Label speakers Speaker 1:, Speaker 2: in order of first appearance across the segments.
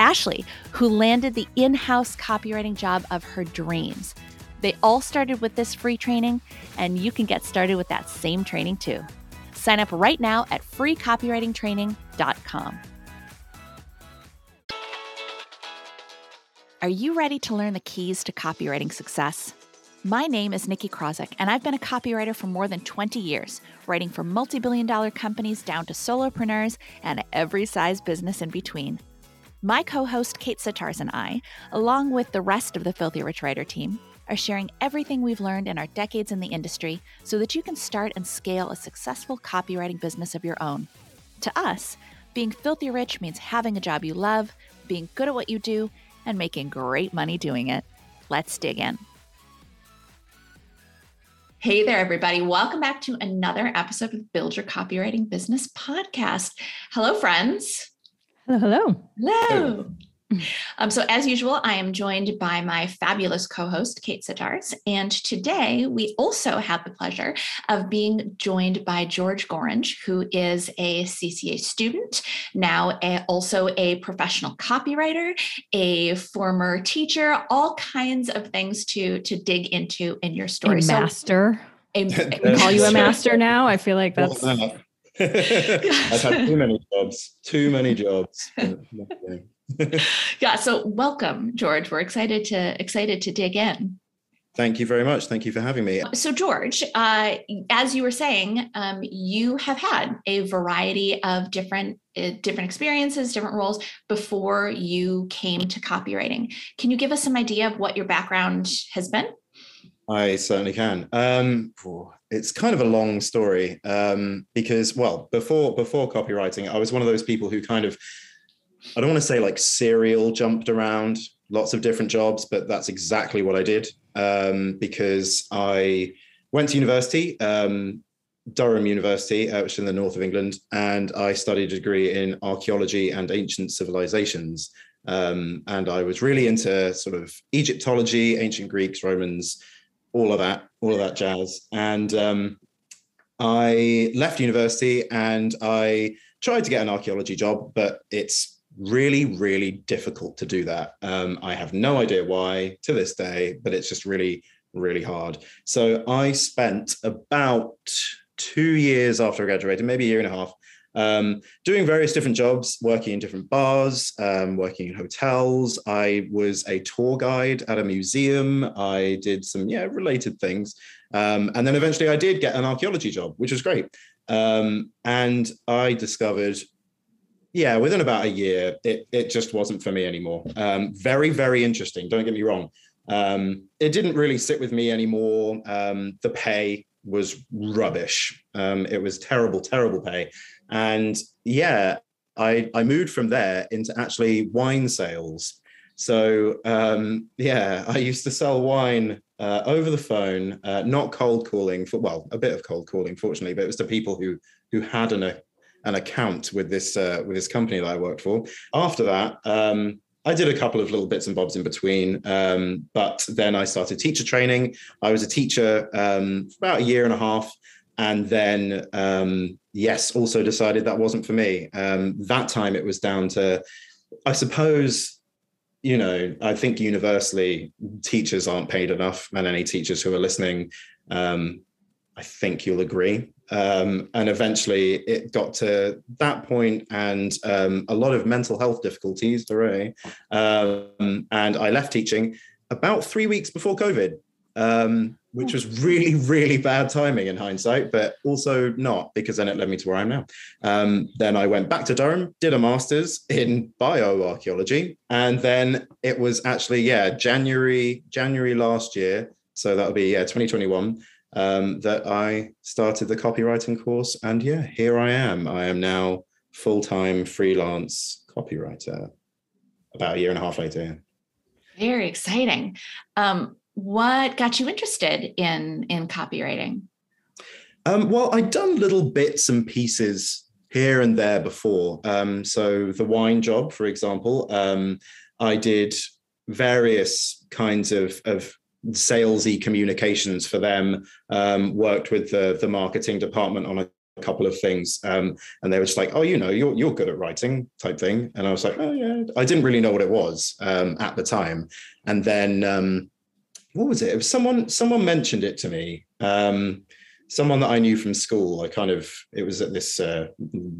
Speaker 1: Ashley, who landed the in house copywriting job of her dreams. They all started with this free training, and you can get started with that same training too. Sign up right now at freecopywritingtraining.com. Are you ready to learn the keys to copywriting success? My name is Nikki Krawczyk, and I've been a copywriter for more than 20 years, writing for multi billion dollar companies down to solopreneurs and every size business in between. My co host Kate Sitarz and I, along with the rest of the Filthy Rich Writer team, are sharing everything we've learned in our decades in the industry so that you can start and scale a successful copywriting business of your own. To us, being filthy rich means having a job you love, being good at what you do, and making great money doing it. Let's dig in. Hey there, everybody. Welcome back to another episode of Build Your Copywriting Business podcast. Hello, friends.
Speaker 2: Hello,
Speaker 1: hello. Hello. Um, so, as usual, I am joined by my fabulous co host, Kate Sitarz. And today we also have the pleasure of being joined by George Gorange, who is a CCA student, now a, also a professional copywriter, a former teacher, all kinds of things to, to dig into in your story.
Speaker 2: A master. So, a, call you a master now. I feel like that's.
Speaker 3: I've had too many jobs, too many jobs.
Speaker 1: yeah. So welcome, George. We're excited to excited to dig in.
Speaker 3: Thank you very much. Thank you for having me.
Speaker 1: So, George, uh, as you were saying, um, you have had a variety of different uh, different experiences, different roles before you came to copywriting. Can you give us some idea of what your background has been?
Speaker 3: I certainly can. Um, it's kind of a long story um, because, well, before before copywriting, I was one of those people who kind of, I don't want to say like serial jumped around lots of different jobs, but that's exactly what I did um, because I went to university, um, Durham University, uh, which is in the north of England, and I studied a degree in archaeology and ancient civilizations. Um, and I was really into sort of Egyptology, ancient Greeks, Romans all of that, all of that jazz. And um, I left university and I tried to get an archaeology job, but it's really, really difficult to do that. Um, I have no idea why to this day, but it's just really, really hard. So I spent about two years after I graduated, maybe a year and a half, um, doing various different jobs, working in different bars, um, working in hotels. I was a tour guide at a museum. I did some yeah related things, um, and then eventually I did get an archaeology job, which was great. Um, and I discovered, yeah, within about a year, it it just wasn't for me anymore. Um, very very interesting. Don't get me wrong. Um, it didn't really sit with me anymore. the pay was rubbish. Um, it was terrible, terrible pay. And yeah, I, I moved from there into actually wine sales. So um, yeah, I used to sell wine uh, over the phone, uh, not cold calling for well, a bit of cold calling, fortunately, but it was to people who who had an an account with this uh, with this company that I worked for. After that, um, I did a couple of little bits and bobs in between, um, but then I started teacher training. I was a teacher um, for about a year and a half, and then um, yes, also decided that wasn't for me. Um, that time it was down to, I suppose, you know, I think universally teachers aren't paid enough, and any teachers who are listening, um, I think you'll agree. Um, and eventually it got to that point and um, a lot of mental health difficulties, hooray. Um, and I left teaching about three weeks before COVID. Um, which was really, really bad timing in hindsight, but also not because then it led me to where I am now. Um, then I went back to Durham, did a master's in bioarchaeology, and then it was actually yeah January January last year, so that'll be yeah 2021 um, that I started the copywriting course, and yeah, here I am. I am now full time freelance copywriter. About a year and a half later.
Speaker 1: Very exciting. Um, what got you interested in in copywriting?
Speaker 3: Um, well, I'd done little bits and pieces here and there before. Um, so the wine job, for example, um, I did various kinds of, of salesy communications for them. Um, worked with the the marketing department on a couple of things um, and they were just like oh you know you're, you're good at writing type thing and i was like oh yeah i didn't really know what it was um, at the time and then um, what was it? It was someone someone mentioned it to me. Um, someone that I knew from school. I kind of it was at this uh,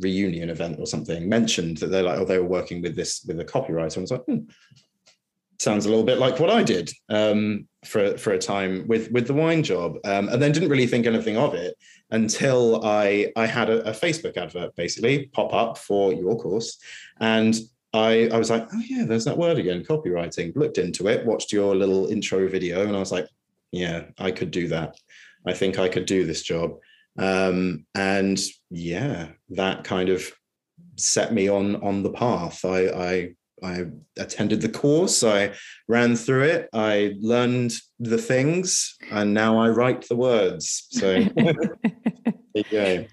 Speaker 3: reunion event or something. Mentioned that they're like, oh, they were working with this with a copywriter. And I was like, hmm, sounds a little bit like what I did um, for for a time with with the wine job, um, and then didn't really think anything of it until I I had a, a Facebook advert basically pop up for your course, and I, I was like, oh yeah, there's that word again, copywriting. Looked into it, watched your little intro video, and I was like, yeah, I could do that. I think I could do this job. Um, and yeah, that kind of set me on on the path. I, I I attended the course, I ran through it, I learned the things, and now I write the words. So there you go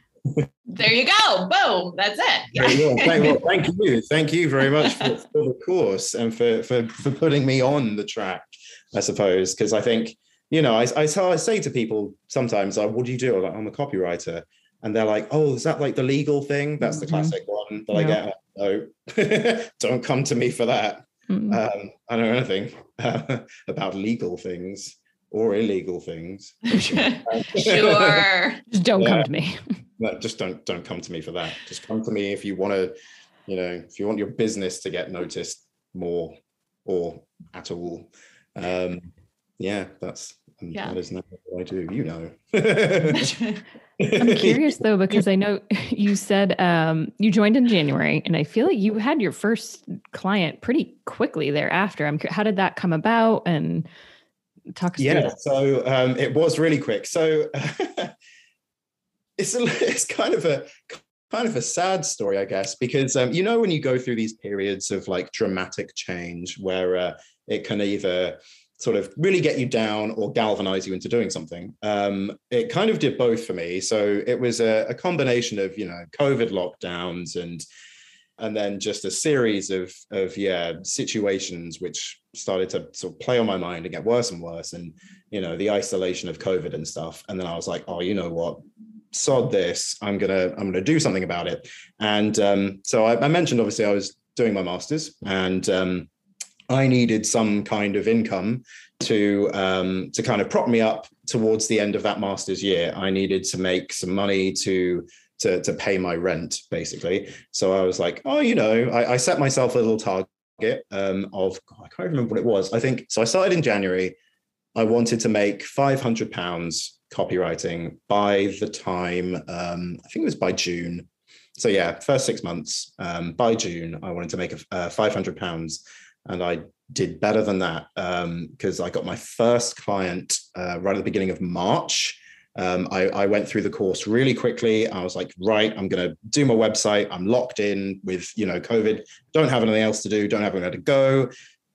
Speaker 1: there you go. Boom. That's it. Yeah.
Speaker 3: Thank, well, thank you. Thank you very much for, for, the course and for, for, for putting me on the track, I suppose. Because I think, you know, I, I, I say to people sometimes, like, what do you do? I'm, like, I'm a copywriter. And they're like, oh, is that like the legal thing? That's mm-hmm. the classic one that yeah. I get. No, don't come to me for that. Mm-hmm. Um, I don't know anything uh, about legal things or illegal things.
Speaker 1: sure.
Speaker 2: Just don't come to me
Speaker 3: no, just don't don't come to me for that. Just come to me if you want to, you know, if you want your business to get noticed more or at all. Um, yeah, that's yeah. that is not what I do. You know.
Speaker 2: I'm curious though because I know you said um, you joined in January, and I feel like you had your first client pretty quickly thereafter. I'm how did that come about and talk us
Speaker 3: yeah, so um, it was really quick. So it's a, it's kind of a kind of a sad story, I guess, because um, you know when you go through these periods of like dramatic change where uh, it can either sort of really get you down or galvanize you into doing something. Um, it kind of did both for me. So it was a, a combination of you know COVID lockdowns and and then just a series of of yeah situations which started to sort of play on my mind and get worse and worse and you know the isolation of covid and stuff and then i was like oh you know what sod this i'm gonna i'm gonna do something about it and um, so I, I, mentioned obviously i was doing my masters and um, i needed some kind of income to um, to kind of prop me up towards the end of that master's year i needed to make some money to to, to pay my rent basically so i was like oh you know i, I set myself a little target um, of i can't remember what it was i think so i started in january i wanted to make 500 pounds copywriting by the time um, I think it was by June. So yeah, first six months. Um, by June, I wanted to make a, uh, 500 pounds, and I did better than that because um, I got my first client uh, right at the beginning of March. Um, I, I, went through the course really quickly. I was like, right, I'm going to do my website. I'm locked in with, you know, COVID. Don't have anything else to do. Don't have anywhere to go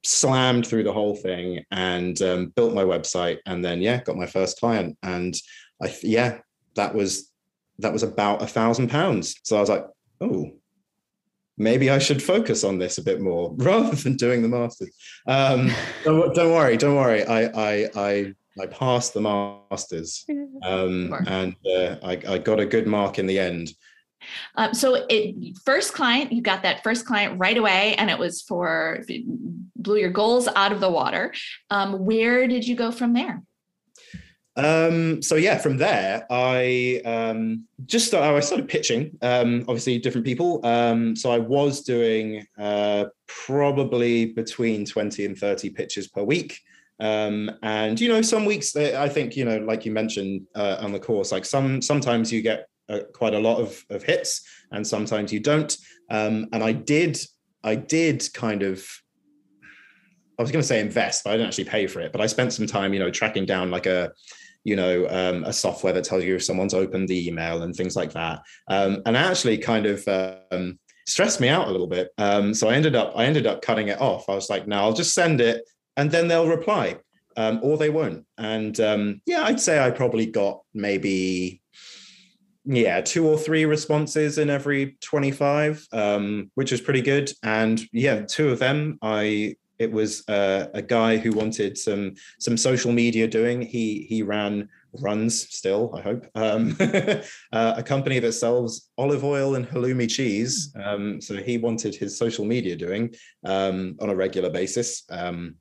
Speaker 3: slammed through the whole thing and um, built my website and then yeah got my first client and i yeah that was that was about a thousand pounds so i was like oh maybe i should focus on this a bit more rather than doing the masters um, don't, don't, worry don't worry i i i I passed the masters, um, and uh, I, I got a good mark in the end.
Speaker 1: Um, so it first client, you got that first client right away, and it was for blew your goals out of the water. Um, where did you go from there?
Speaker 3: Um, so yeah, from there, I um, just started, I started pitching. Um, obviously, different people. Um, so I was doing uh, probably between twenty and thirty pitches per week. Um, and you know, some weeks I think you know, like you mentioned uh, on the course, like some sometimes you get uh, quite a lot of, of hits, and sometimes you don't. Um, and I did, I did kind of. I was going to say invest, but I didn't actually pay for it. But I spent some time, you know, tracking down like a, you know, um, a software that tells you if someone's opened the email and things like that. Um, and actually, kind of um, stressed me out a little bit. Um, so I ended up I ended up cutting it off. I was like, no, I'll just send it, and then they'll reply, um, or they won't. And um, yeah, I'd say I probably got maybe yeah two or three responses in every 25 um, which is pretty good and yeah two of them i it was uh, a guy who wanted some some social media doing he he ran runs still, I hope, um, uh, a company that sells olive oil and halloumi cheese. Um, so he wanted his social media doing um, on a regular basis. Um,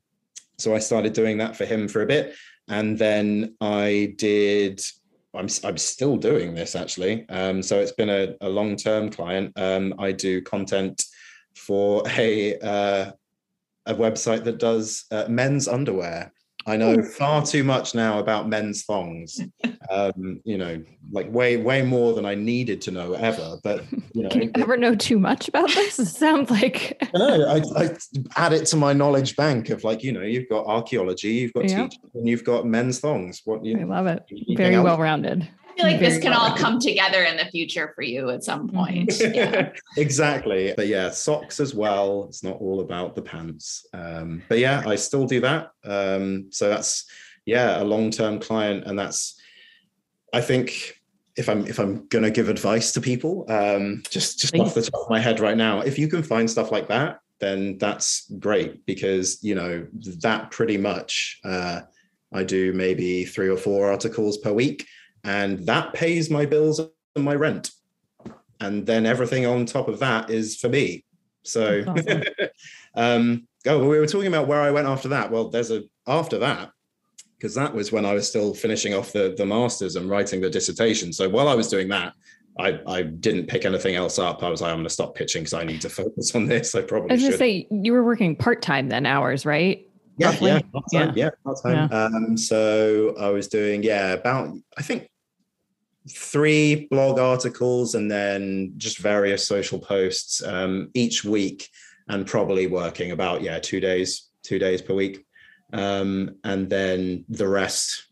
Speaker 3: so I started doing that for him for a bit. And then I did, I'm, I'm still doing this actually. Um, so it's been a, a long term client. Um, I do content for a, uh, a website that does uh, men's underwear. I know far too much now about men's thongs. Um, you know, like way, way more than I needed to know ever. But you know,
Speaker 2: can you ever know too much about this? It sounds like
Speaker 3: no, I, I, add it to my knowledge bank of like, you know, you've got archaeology, you've got yeah. teaching, and you've got men's thongs. What you
Speaker 2: I love it. Very well rounded.
Speaker 4: I feel like this can all come together in the future for you at some mm-hmm. point. Yeah.
Speaker 3: exactly. But yeah, socks as well. It's not all about the pants. Um, but yeah, I still do that. Um, so that's yeah, a long-term client. And that's I think if I'm if I'm gonna give advice to people, um, just just off the top of my head right now, if you can find stuff like that, then that's great because you know that pretty much uh, I do maybe three or four articles per week and that pays my bills and my rent and then everything on top of that is for me so awesome. um oh we were talking about where i went after that well there's a after that because that was when i was still finishing off the the masters and writing the dissertation so while i was doing that I, I didn't pick anything else up. I was like, I'm going to stop pitching because I need to focus on this. I probably.
Speaker 2: I was
Speaker 3: going to
Speaker 2: say you were working part time then, hours, right?
Speaker 3: Yeah, yeah, part-time, yeah, yeah, part-time. Yeah. Um, so I was doing yeah about I think three blog articles and then just various social posts um, each week and probably working about yeah two days two days per week. Um, and then the rest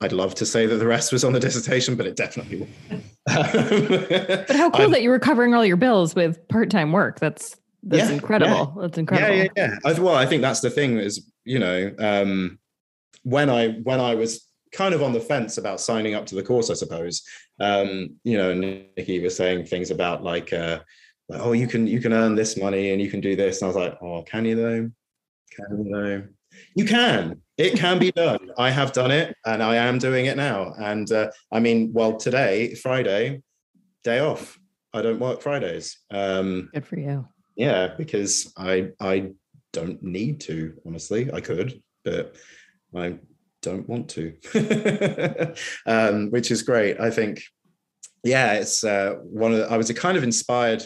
Speaker 3: i'd love to say that the rest was on the dissertation but it definitely was
Speaker 2: but how cool I'm, that you were covering all your bills with part-time work. That's that's yeah, incredible. yeah. that's incredible.
Speaker 3: Yeah yeah yeah. Well i think that's the thing is you know um, when i when i was kind of on the fence about signing up to the course, I suppose. Um, you know, Nikki was saying things about like, uh, like, oh, you can you can earn this money and you can do this. And I was like, oh, can you though? Can you though? You can. It can be done. I have done it, and I am doing it now. And uh, I mean, well, today, Friday, day off. I don't work Fridays. Um,
Speaker 2: Good for you.
Speaker 3: Yeah, because I I don't need to. Honestly, I could, but I don't want to, um, which is great. I think, yeah, it's uh, one of the, I was a kind of inspired,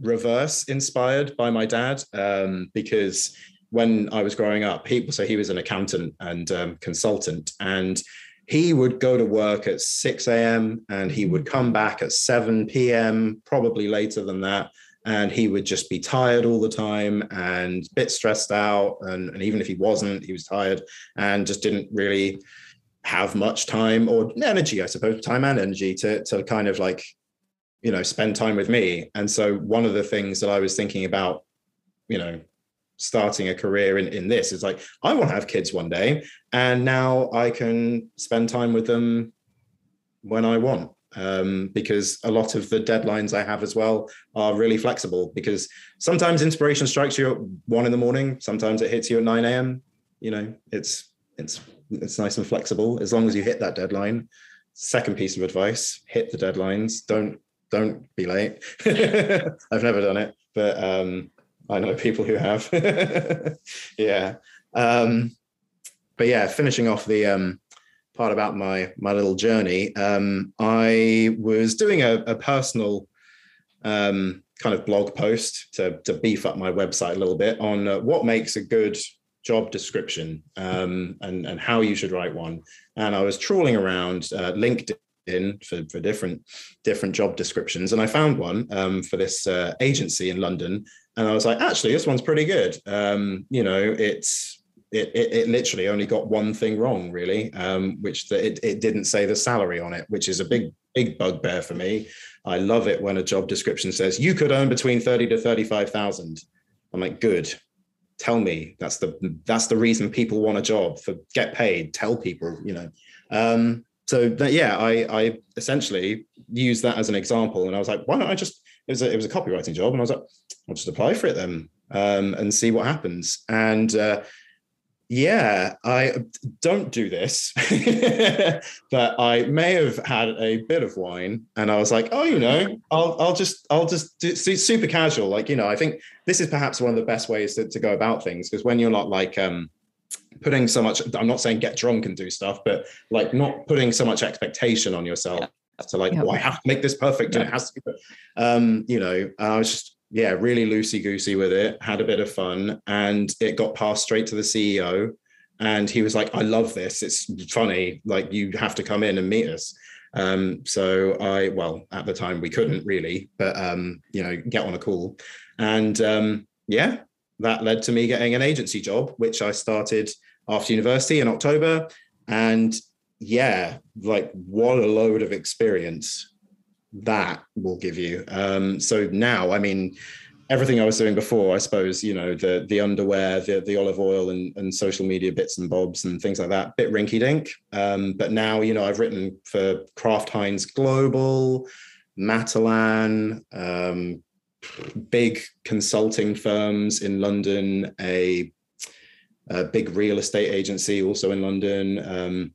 Speaker 3: reverse inspired by my dad um, because when I was growing up, he so he was an accountant and um, consultant, and he would go to work at 6 a.m. and he would come back at 7 p.m., probably later than that and he would just be tired all the time and a bit stressed out. And, and even if he wasn't he was tired and just didn't really have much time or energy i suppose time and energy to, to kind of like you know spend time with me. And so one of the things that i was thinking about you know starting a career in, in this is like i want to have kids one day and now i can spend time with them when i want um, because a lot of the deadlines I have as well are really flexible. Because sometimes inspiration strikes you at one in the morning, sometimes it hits you at nine a.m. You know, it's it's it's nice and flexible as long as you hit that deadline. Second piece of advice: hit the deadlines. Don't don't be late. I've never done it, but um, I know people who have. yeah. Um, but yeah, finishing off the um, part about my my little journey, um, I was doing a, a personal um, kind of blog post to, to beef up my website a little bit on uh, what makes a good job description um, and and how you should write one. And I was trawling around uh, LinkedIn for, for different different job descriptions, and I found one um, for this uh, agency in London. And I was like, actually, this one's pretty good. Um, you know, it's it, it, it, literally only got one thing wrong, really, um, which the, it, it didn't say the salary on it, which is a big, big bugbear for me. I love it when a job description says you could earn between 30 to 35,000. I'm like, good. Tell me that's the that's the reason people want a job for get paid. Tell people, you know. Um, so that, yeah, I I essentially used that as an example, and I was like, why don't I just it was a, it was a copywriting job, and I was like, I'll just apply for it then um, and see what happens. And uh, yeah, I don't do this, but I may have had a bit of wine, and I was like, oh, you know, I'll I'll just I'll just do super casual, like you know. I think this is perhaps one of the best ways to, to go about things because when you're not like um putting so much, I'm not saying get drunk and do stuff, but like not putting so much expectation on yourself yeah. to like, yeah. oh, I have to make this perfect, yeah. and it has to be, um, you know. And I was just yeah, really loosey goosey with it, had a bit of fun, and it got passed straight to the CEO. And he was like, I love this. It's funny. Like, you have to come in and meet us. Um, so I, well, at the time we couldn't really, but, um, you know, get on a call. And um, yeah, that led to me getting an agency job, which I started after university in October. And yeah, like, what a load of experience that will give you. Um, so now, I mean, everything I was doing before, I suppose, you know, the the underwear, the the olive oil and, and social media bits and bobs and things like that, bit rinky dink. Um, but now, you know, I've written for Kraft Heinz Global, Matalan, um, big consulting firms in London, a, a, big real estate agency also in London,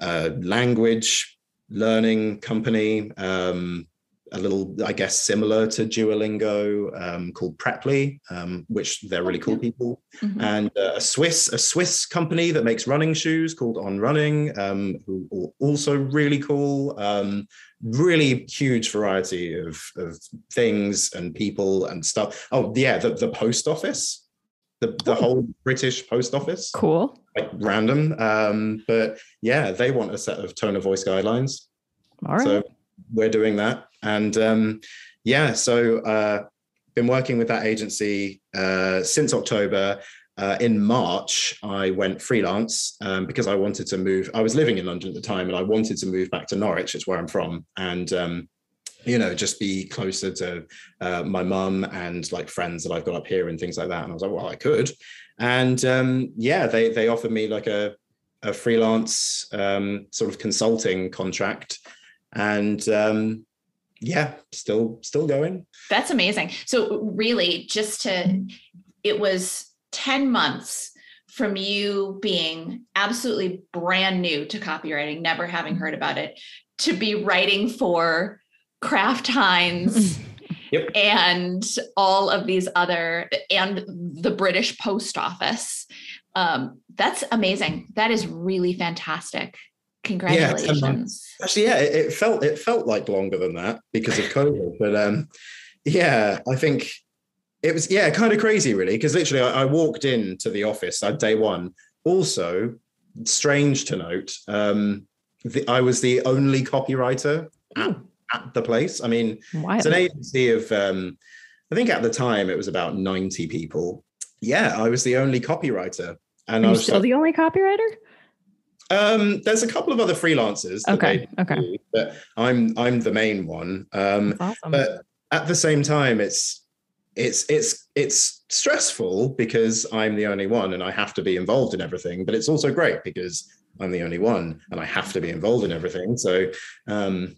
Speaker 3: um, language learning company, um, a little, I guess, similar to Duolingo, um, called Preply, um, which they're really cool people, mm-hmm. and uh, a Swiss, a Swiss company that makes running shoes called On Running, um, who are also really cool. Um, really huge variety of of things and people and stuff. Oh yeah, the the post office the, the whole British post office.
Speaker 2: Cool.
Speaker 3: Like random. Um, but yeah, they want a set of tone of voice guidelines.
Speaker 2: All right.
Speaker 3: So we're doing that. And um, yeah, so uh, been working with that agency uh, since October. Uh, in March, I went freelance um, because I wanted to move. I was living in London at the time, and I wanted to move back to Norwich. It's where I'm from, and um, you know, just be closer to uh, my mum and like friends that I've got up here and things like that. And I was like, well, I could. And um, yeah, they they offered me like a a freelance um, sort of consulting contract, and um, yeah, still still going.
Speaker 4: That's amazing. So really, just to it was ten months from you being absolutely brand new to copywriting, never having heard about it, to be writing for Kraft Heinz yep. and all of these other and the British Post Office. Um, that's amazing. That is really fantastic. Congratulations. Yeah,
Speaker 3: actually, yeah, it, it, felt it felt like longer than that because of COVID, but um, yeah, I think it was yeah kind of crazy really because literally I, I, walked into the office at day one. Also, strange to note, um, the, I was the only copywriter at at the place. I mean, Wild. it's an agency of, um, I think at the time it was about 90 people. Yeah, I was the only copywriter.
Speaker 2: And Are I was still like, the only copywriter?
Speaker 3: Um, there's a couple of other freelancers.
Speaker 2: Okay. Okay. Do,
Speaker 3: but I'm I'm the main one. Um, awesome. But at the same time, it's it's it's it's stressful because I'm the only one and I have to be involved in everything. But it's also great because I'm the only one and I have to be involved in everything. So um,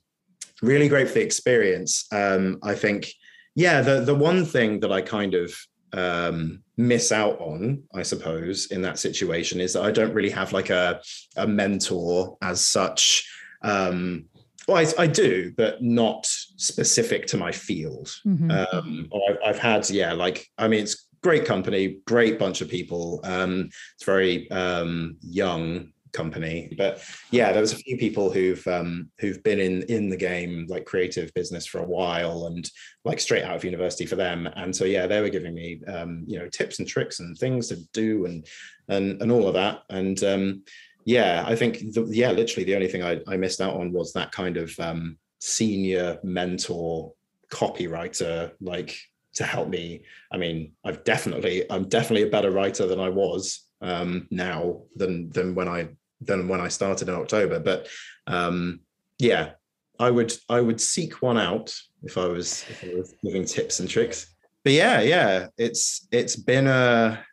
Speaker 3: really great for the experience. Um, I think, yeah, the the one thing that I kind of um, miss out on, I suppose, in that situation is that I don't really have like a a mentor as such. Um, well, I, I do, but not specific to my field. Mm-hmm. Um, I've, I've had, yeah, like I mean, it's great company, great bunch of people. Um, it's very um, young company. But yeah, there was a few people who've um, who've been in in the game, like creative business for a while, and like straight out of university for them. And so yeah, they were giving me um, you know tips and tricks and things to do and and and all of that. And um, yeah, I think the, yeah, literally the only thing I, I missed out on was that kind of um, senior mentor copywriter like to help me i mean i've definitely i'm definitely a better writer than i was um, now than than when i than when i started in october but um, yeah i would i would seek one out if i was if i was giving tips and tricks. But yeah yeah it's it's been a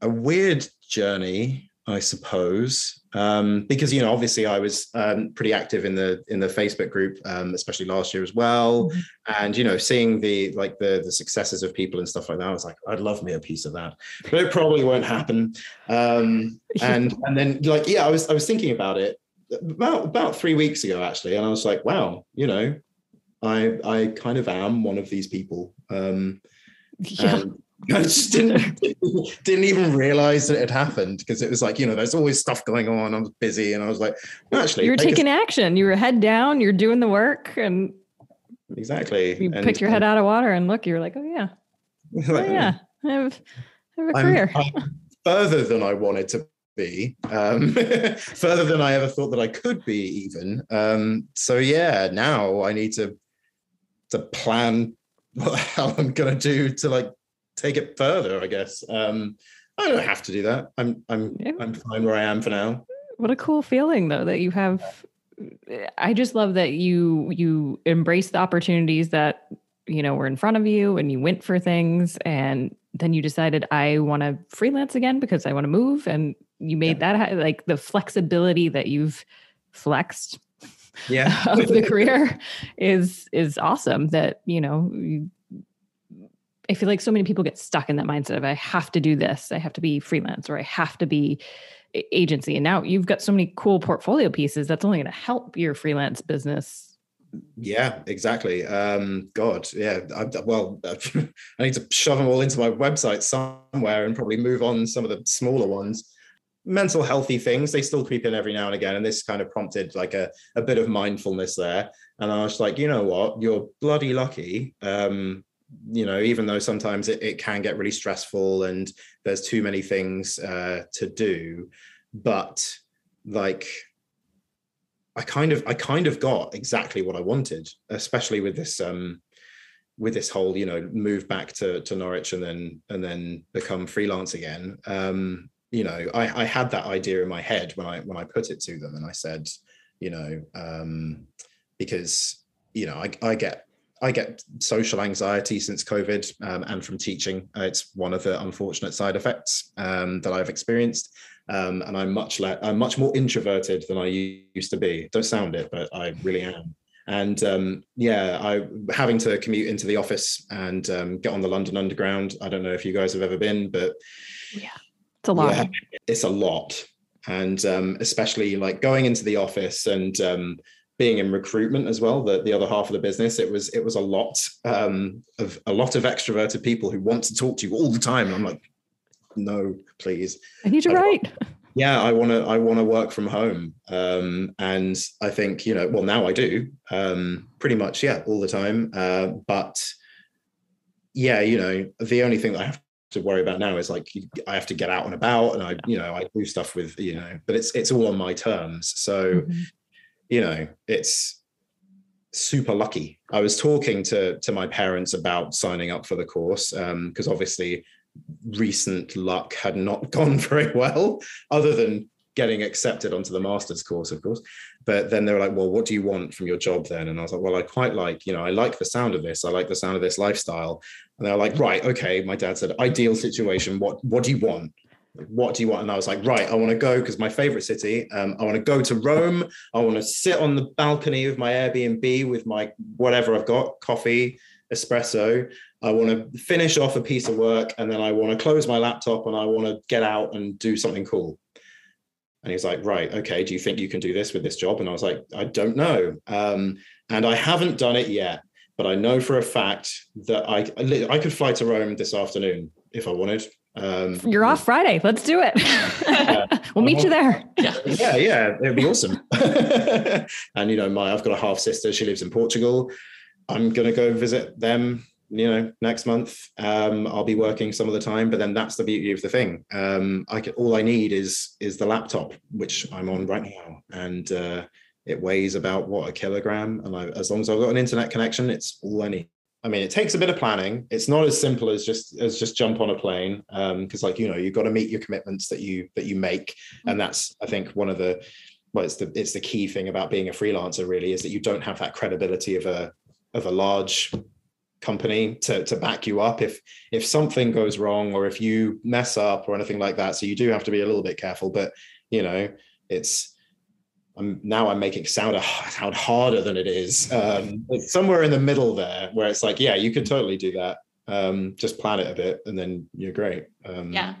Speaker 3: a weird journey I suppose, um, because you know, obviously, I was um, pretty active in the in the Facebook group, um, especially last year as well, mm-hmm. and you know, seeing the like the the successes of people and stuff like that, I was like, I'd love me a piece of that, but it probably won't happen. Um, and and then like, yeah, I was I was thinking about it about about three weeks ago actually, and I was like, wow, you know, I I kind of am one of these people. Um, yeah. And, I just didn't didn't even realize that it had happened because it was like you know there's always stuff going on. I was busy and I was like, actually,
Speaker 2: you were taking action. You were head down. You're doing the work and
Speaker 3: exactly.
Speaker 2: You and, pick your head out of water and look. You're like, oh yeah, oh, yeah, I have, I have a I'm, career.
Speaker 3: I'm further than I wanted to be, um, further than I ever thought that I could be, even. Um, so yeah, now I need to to plan what the hell I'm gonna do to like take it further, I guess. Um, I don't have to do that. I'm I'm yeah. I'm fine where I am for now.
Speaker 2: What a cool feeling though that you have I just love that you you embrace the opportunities that you know were in front of you and you went for things and then you decided I want to freelance again because I want to move and you made yeah. that like the flexibility that you've flexed
Speaker 3: yeah
Speaker 2: of the career is is awesome that you know you I feel like so many people get stuck in that mindset of I have to do this, I have to be freelance, or I have to be agency. And now you've got so many cool portfolio pieces that's only going to help your freelance business.
Speaker 3: Yeah, exactly. Um, God, yeah. I, well, I need to shove them all into my website somewhere and probably move on some of the smaller ones. Mental healthy things, they still creep in every now and again. And this kind of prompted like a, a bit of mindfulness there. And I was like, you know what? You're bloody lucky. Um, you know even though sometimes it, it can get really stressful and there's too many things uh, to do but like i kind of i kind of got exactly what i wanted especially with this um with this whole you know move back to to norwich and then and then become freelance again. Um you know i i had that idea in my head when i when i put it to them and i said you know um because you know i i get I get social anxiety since COVID um, and from teaching. Uh, it's one of the unfortunate side effects um, that I've experienced. Um, and I'm much le- I'm much more introverted than I used to be. Don't sound it, but I really am. And um, yeah, I having to commute into the office and um, get on the London Underground. I don't know if you guys have ever been, but
Speaker 2: yeah, it's a lot. Yeah,
Speaker 3: it's a lot, and um, especially like going into the office and being in recruitment as well, the, the other half of the business, it was it was a lot um, of a lot of extroverted people who want to talk to you all the time. And I'm like, no, please.
Speaker 2: I need to I, write.
Speaker 3: Yeah, I want to I want to work from home, um, and I think you know. Well, now I do um, pretty much, yeah, all the time. Uh, but yeah, you know, the only thing that I have to worry about now is like I have to get out and about, and I, you know, I do stuff with you know, but it's it's all on my terms. So. Mm-hmm you know, it's super lucky. I was talking to to my parents about signing up for the course because um, obviously recent luck had not gone very well, other than getting accepted onto the master's course, of course. But then they were like, "Well, what do you want from your job then?" And I was like, "Well, I quite like, you know, I like the sound of this. I like the sound of this lifestyle." And they're like, "Right, okay." My dad said, "Ideal situation. What what do you want?" What do you want? And I was like, right, I want to go because my favorite city. Um, I want to go to Rome. I want to sit on the balcony of my Airbnb with my whatever I've got, coffee, espresso. I want to finish off a piece of work and then I want to close my laptop and I want to get out and do something cool. And he's like, right, okay, do you think you can do this with this job? And I was like, I don't know. Um, and I haven't done it yet, but I know for a fact that I I could fly to Rome this afternoon if I wanted Um,
Speaker 2: You're off Friday. Let's do it. we'll meet you there.
Speaker 3: Yeah, yeah, yeah it'd be awesome. and you know, my I've got a half sister. She lives in Portugal. I'm gonna go visit them. You know, next month. Um, I'll be working some of the time, but then that's the beauty of the thing. Um, I can, all I need is is the laptop, which I'm on right now, and uh, it weighs about what a kilogram. And I, as long as I've got an internet connection, it's all I need. I mean, it takes a bit of planning. It's not as simple as just as just jump on a plane, because um, like you know, you've got to meet your commitments that you that you make, and that's I think one of the well, it's the it's the key thing about being a freelancer really is that you don't have that credibility of a of a large company to to back you up if if something goes wrong or if you mess up or anything like that. So you do have to be a little bit careful, but you know, it's I'm now I'm making sound sound harder than it is. Um, it's somewhere in the middle there where it's like, yeah, you could totally do that. Um, just plan it a bit, and then you're great. Um,
Speaker 4: yeah.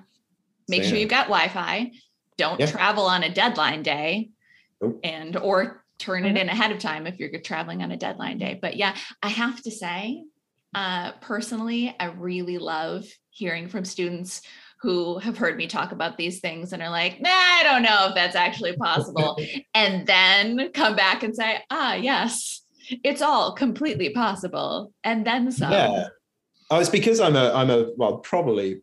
Speaker 4: Make so, sure yeah. you've got Wi-Fi. Don't yeah. travel on a deadline day, and or turn it in ahead of time if you're traveling on a deadline day. But yeah, I have to say, uh, personally, I really love hearing from students who have heard me talk about these things and are like, nah, I don't know if that's actually possible. and then come back and say, ah, yes, it's all completely possible. And then some.
Speaker 3: Yeah. Oh, it's because I'm a, I'm a, well, probably,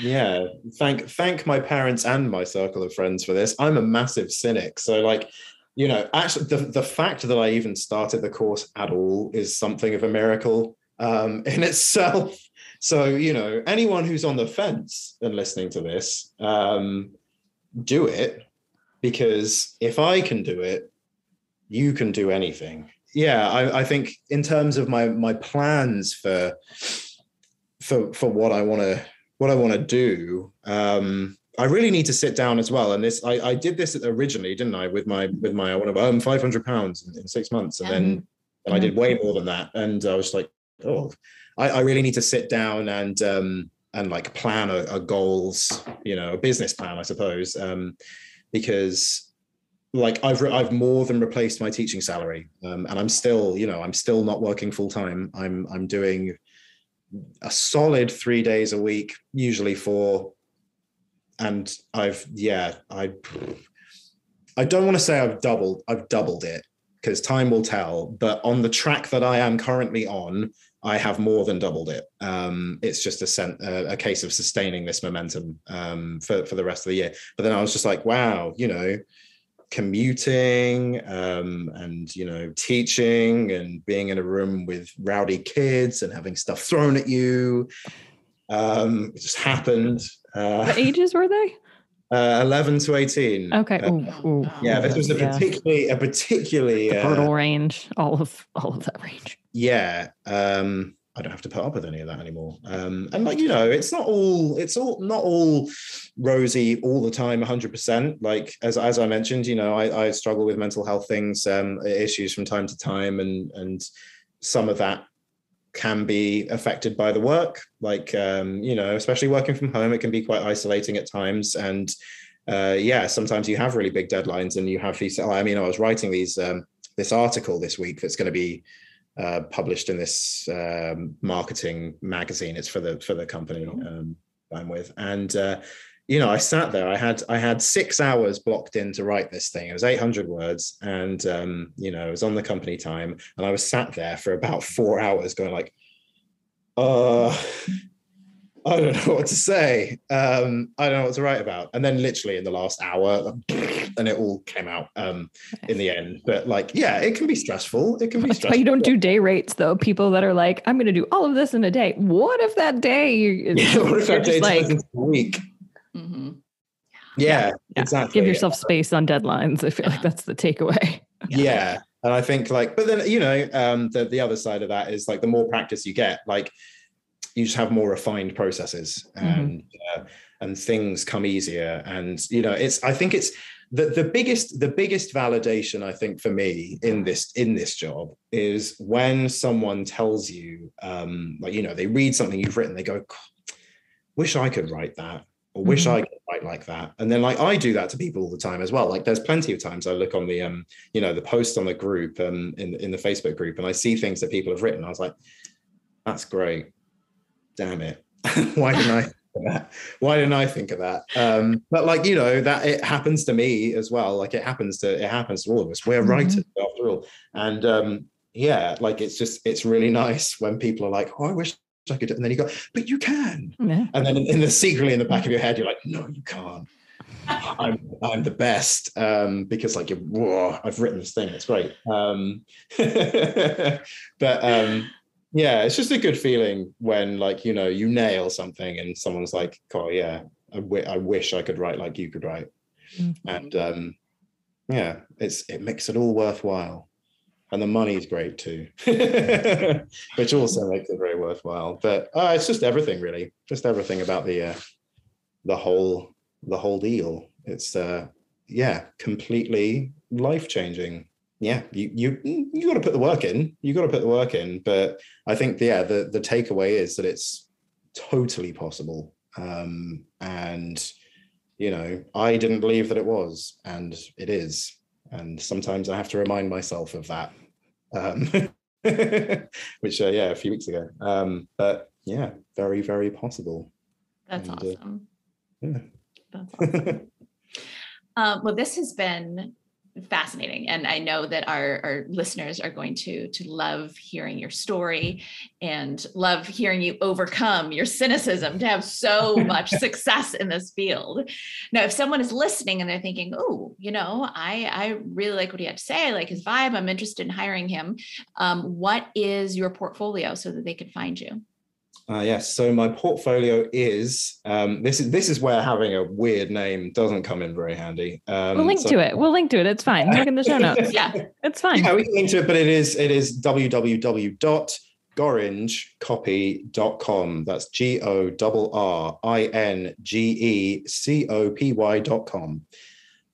Speaker 3: yeah. Thank, thank my parents and my circle of friends for this. I'm a massive cynic. So, like, you know, actually, the, the fact that I even started the course at all is something of a miracle um, in itself. So, you know, anyone who's on the fence and listening to this, um, do it because if I can do it, you can do anything. Yeah, I, I think in terms of my my plans for for for what I want to what I want to do, um, I really need to sit down as well. And this, I, I did this originally, didn't I? With my with my I want to earn five hundred pounds in, in, six months, and then and I did way more than that. And I was like, oh, I, I really need to sit down and um, and like plan a, a, goals, you know, a business plan, I suppose, um, because like I've re- I've more than replaced my teaching salary, um, and I'm still, you know, I'm still not working full time. I'm I'm doing a solid three days a week, usually four, and I've yeah I I don't want to say I've doubled I've doubled it because time will tell, but on the track that I am currently on, I have more than doubled it. Um, it's just a, cent, uh, a case of sustaining this momentum um, for for the rest of the year. But then I was just like, wow, you know, commuting um, and you know teaching and being in a room with rowdy kids and having stuff thrown at you. Um, it just happened.
Speaker 2: Uh, what ages were they?
Speaker 3: Uh, 11 to 18
Speaker 2: okay uh, ooh, ooh.
Speaker 3: yeah this was a particularly yeah. a particularly
Speaker 2: the uh, range all of all of that range
Speaker 3: yeah um i don't have to put up with any of that anymore. Um and like you know it's not all it's all not all rosy all the time 100% like as as i mentioned you know i i struggle with mental health things um issues from time to time and and some of that can be affected by the work. Like um, you know especially working from home it can be quite isolating at times. And uh, yeah sometimes you have really big deadlines and you have these i mean i was writing these um, this article this week that's going to be uh, published in this um, marketing magazine. It's for the for the company um, i'm with. And uh, you know, I sat there. I had I had six hours blocked in to write this thing. It was 800 words, and um, you know, it was on the company time, and I was sat there for about four hours, going like, uh, I don't know what to say. Um, I don't know what to write about. And then literally in the last hour, and it all came out um, in the end. But like, yeah, it can be stressful. It can be That's stressful.
Speaker 2: Why you don't do day rates though. People that are like, I'm going to do all of this in a day. What if that day?
Speaker 3: Yeah, what if that day like, a week? Mm-hmm. Yeah, yeah, exactly.
Speaker 2: Give yourself space on deadlines. I feel like that's the takeaway.
Speaker 3: yeah. And I think like, but then, you know, um, the, the other side of that is like the more practice you get, like you just have more refined processes and, mm-hmm. uh, and things come easier. And, you know, it's, I think it's, the, the biggest the biggest validation I think for me in this in this job is when someone tells you um, like you know they read something you've written they go wish I could write that or wish mm-hmm. I could write like that. And then like I do that to people all the time as well. Like there's plenty of times I look on the um, you know, the post on the group um in, in the Facebook group and I see things that people have written. I was like, that's great. Damn it. why didn't I Why didn't I think of that? Um, but like you know that it happens to me as well. Like it happens to it happens to all of us. We're
Speaker 2: Mhm.
Speaker 3: writers after all, and um, yeah, like it's just it's really nice when people are like, "Oh, I wish I could," and then you go, "But you can."
Speaker 2: Yeah.
Speaker 3: And then in, in the secretly in the back of your head, you're like, "No, you can't." I'm I'm the best um, because like you whoa, I've written this thing. It's great. Um, but um, yeah, it's just a good feeling when like you know you nail something and someone's like, "Oh yeah, I, w- I wish I could write like you could write,"
Speaker 2: Mhm.
Speaker 3: and um, yeah, it's it makes it all worthwhile, and the money's great too, which also makes it very worthwhile. But uh, it's just everything really, just everything about the uh, the whole the whole deal. It's uh, yeah, completely life changing. Yeah, you you you got to put the work in. You got to put the work in. But I think yeah, the the takeaway is that it's totally possible. Um, and you know, I didn't believe that it was, and it is. And sometimes I have to remind myself of that. Um, which uh, yeah, a few weeks ago. Um, but yeah, very very possible.
Speaker 1: That's
Speaker 3: And, uh,
Speaker 1: awesome.
Speaker 3: yeah.
Speaker 1: That's awesome. um, well, this has been fascinating, and I know that our, our listeners are going to to love hearing your story and love hearing you overcome your cynicism to have so much success in this field. Now, if someone is listening and they're thinking, "Oh, you know, I I really like what he had to say. I like his vibe. I'm interested in hiring him," um, what is your portfolio so that they can find you?
Speaker 3: Uh, yes. So my portfolio is um, this is this is where having a weird name doesn't come in very handy. Um,
Speaker 2: We'll link
Speaker 3: so-
Speaker 2: to it. We'll link to it. It's fine. Look in the show notes.
Speaker 1: Yeah.
Speaker 2: It's fine.
Speaker 3: Yeah, we can link to it, but it is it is www.gorringecopy.com. That's G O R R I N G E C O P Y dot com.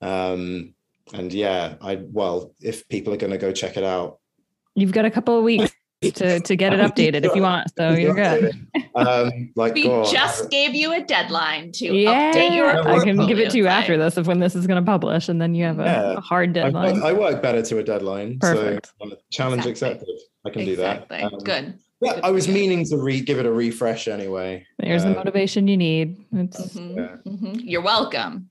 Speaker 3: Um, and yeah, I well, if people are going to go check it out,
Speaker 2: You've got a couple of weeks to to get it updated if you want. So you're good.
Speaker 3: Um, like
Speaker 1: We
Speaker 3: God,
Speaker 1: just gave you a deadline to
Speaker 2: Yeah,
Speaker 1: update your
Speaker 2: I can give it to you
Speaker 1: portfolio
Speaker 2: after this of when this is going to publish, and then you have a,
Speaker 3: Yeah.
Speaker 2: a hard deadline.
Speaker 3: I work better to a deadline.
Speaker 2: Perfect.
Speaker 3: So challenge
Speaker 1: Exactly.
Speaker 3: accepted. I can
Speaker 1: Exactly.
Speaker 3: do that. Um,
Speaker 1: Good.
Speaker 3: Yeah,
Speaker 1: Good
Speaker 3: I was meaning to re- give it a refresh anyway.
Speaker 2: There's the
Speaker 3: um,
Speaker 2: motivation you need. It's
Speaker 1: Mhm,
Speaker 3: Yeah.
Speaker 1: mhm. You're welcome.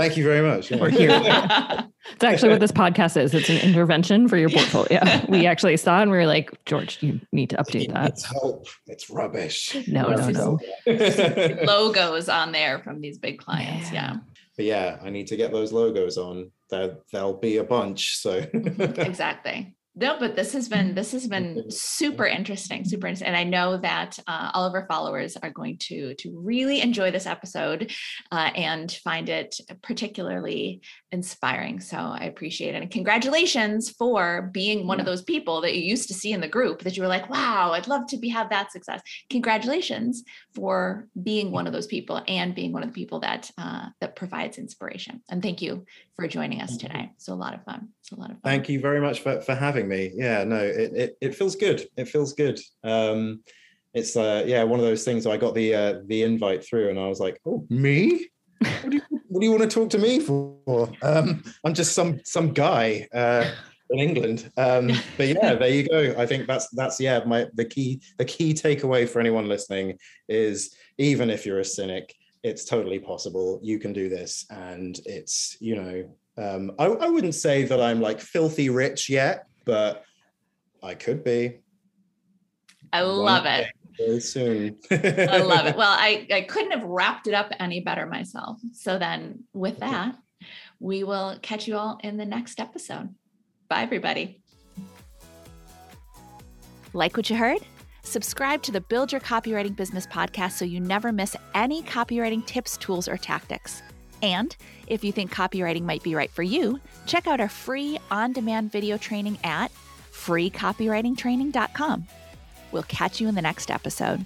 Speaker 3: Thank you very much.
Speaker 2: We're here. it's actually what this podcast is. It's an intervention for your portfolio. we actually saw it and we were like, George, you need to update that.
Speaker 3: It's help. It's rubbish.
Speaker 2: No, no, no.
Speaker 1: Logos on there from these big clients. Yeah.
Speaker 3: But yeah, I need to get those logos on. There, there'll be a bunch. So
Speaker 1: exactly. No, but this has been this has been super interesting, super interesting, and I know that uh, all of our followers are going to to really enjoy this episode uh, and find it particularly inspiring. So I appreciate it, and congratulations for being one of those people that you used to see in the group that you were like, "Wow, I'd love to be have that success." Congratulations for being one of those people and being one of the people that uh, that provides inspiration. And thank you for joining us today. It's a lot of fun. It's a lot of fun.
Speaker 3: thank you very much for, for having me. Yeah, no, it, it, it feels good. It feels good. Um, it's uh, yeah, one of those things. I got the uh, the invite through, and I was like, oh, me? What do you, what do you want to talk to me for? Um, I'm just some some guy. Uh, in England. Um, but yeah, there you go. I think that's that's yeah, my the key the key takeaway for anyone listening is even if you're a cynic, it's totally possible. You can do this, and it's you know, um, I, I wouldn't say that I'm like filthy rich yet, but I could be.
Speaker 1: I
Speaker 3: One
Speaker 1: love it.
Speaker 3: day, Very soon.
Speaker 1: I love it. Well, I, I couldn't have wrapped it up any better myself. So then with
Speaker 3: Okay.
Speaker 1: that, we will catch you all in the next episode. Bye, everybody.
Speaker 5: Like what you heard? Subscribe to the Build Your Copywriting Business podcast so you never miss any copywriting tips, tools, or tactics. And if you think copywriting might be right for you, check out our free on demand video training at freecopywritingtraining.com. We'll catch you in the next episode.